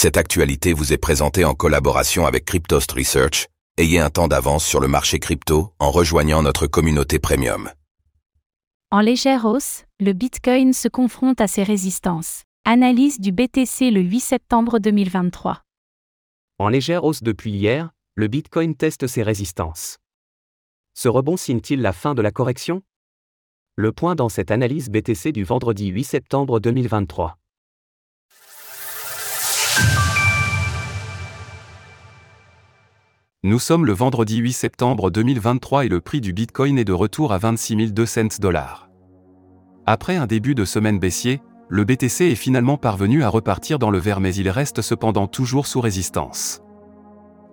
Cette actualité vous est présentée en collaboration avec Cryptost Research. Ayez un temps d'avance sur le marché crypto en rejoignant notre communauté premium. En légère hausse, le Bitcoin se confronte à ses résistances. Analyse du BTC le 8 septembre 2023. En légère hausse depuis hier, le Bitcoin teste ses résistances. Ce rebond signe-t-il la fin de la correction? Le point dans cette analyse BTC du vendredi 8 septembre 2023. Nous sommes le vendredi 8 septembre 2023 et le prix du Bitcoin est de retour à 26 200 dollars. Après un début de semaine baissier, le BTC est finalement parvenu à repartir dans le vert mais il reste cependant toujours sous résistance.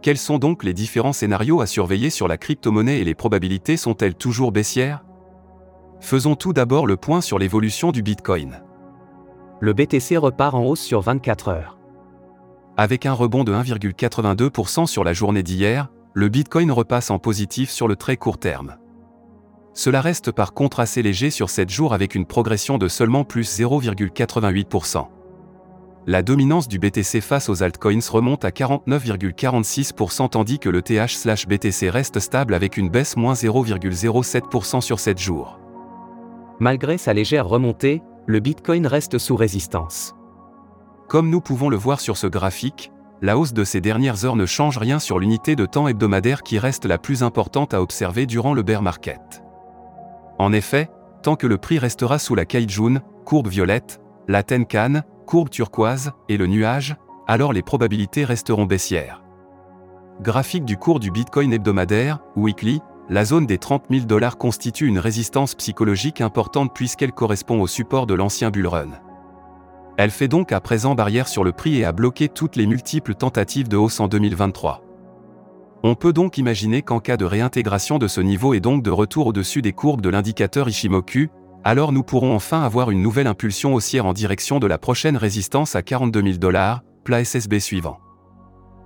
Quels sont donc les différents scénarios à surveiller sur la crypto-monnaie et les probabilités sont-elles toujours baissières? Faisons tout d'abord le point sur l'évolution du Bitcoin. Le BTC repart en hausse sur 24 heures. Avec un rebond de 1,82% sur la journée d'hier, le Bitcoin repasse en positif sur le très court terme. Cela reste par contre assez léger sur 7 jours avec une progression de seulement plus 0,88%. La dominance du BTC face aux altcoins remonte à 49,46% tandis que le TH/BTC reste stable avec une baisse moins 0,07% sur 7 jours. Malgré sa légère remontée, le Bitcoin reste sous résistance. Comme nous pouvons le voir sur ce graphique, la hausse de ces dernières heures ne change rien sur l'unité de temps hebdomadaire qui reste la plus importante à observer durant le bear market. En effet, tant que le prix restera sous la Kaijun, courbe violette, la Tenkan, courbe turquoise, et le nuage, alors les probabilités resteront baissières. Graphique du cours du Bitcoin hebdomadaire, weekly, la zone des 30 000 dollars constitue une résistance psychologique importante puisqu'elle correspond au support de l'ancien bull run. Elle fait donc à présent barrière sur le prix et a bloqué toutes les multiples tentatives de hausse en 2023. On peut donc imaginer qu'en cas de réintégration de ce niveau et donc de retour au-dessus des courbes de l'indicateur Ishimoku, alors nous pourrons enfin avoir une nouvelle impulsion haussière en direction de la prochaine résistance à 42 000 dollars, plat SSB suivant.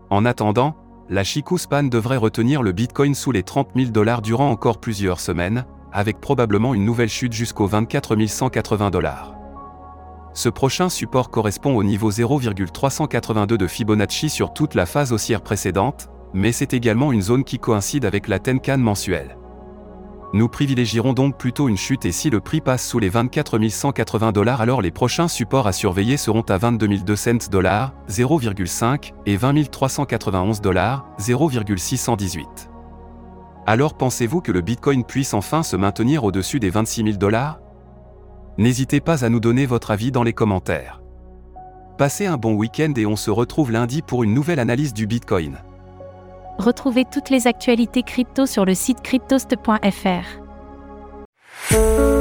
En attendant, la Chikou Span devrait retenir le Bitcoin sous les 30 000 dollars durant encore plusieurs semaines, avec probablement une nouvelle chute jusqu'aux 24 180 dollars. Ce prochain support correspond au niveau 0,382 de Fibonacci sur toute la phase haussière précédente, mais c'est également une zone qui coïncide avec la Tenkan mensuelle. Nous privilégierons donc plutôt une chute et si le prix passe sous les 24 180 dollars alors les prochains supports à surveiller seront à 22 200 dollars, 0,5 et 20 391 dollars, 0,618. Alors pensez-vous que le Bitcoin puisse enfin se maintenir au-dessus des 26 000 dollars? N'hésitez pas à nous donner votre avis dans les commentaires. Passez un bon week-end et on se retrouve lundi pour une nouvelle analyse du Bitcoin. Retrouvez toutes les actualités crypto sur le site cryptost.fr.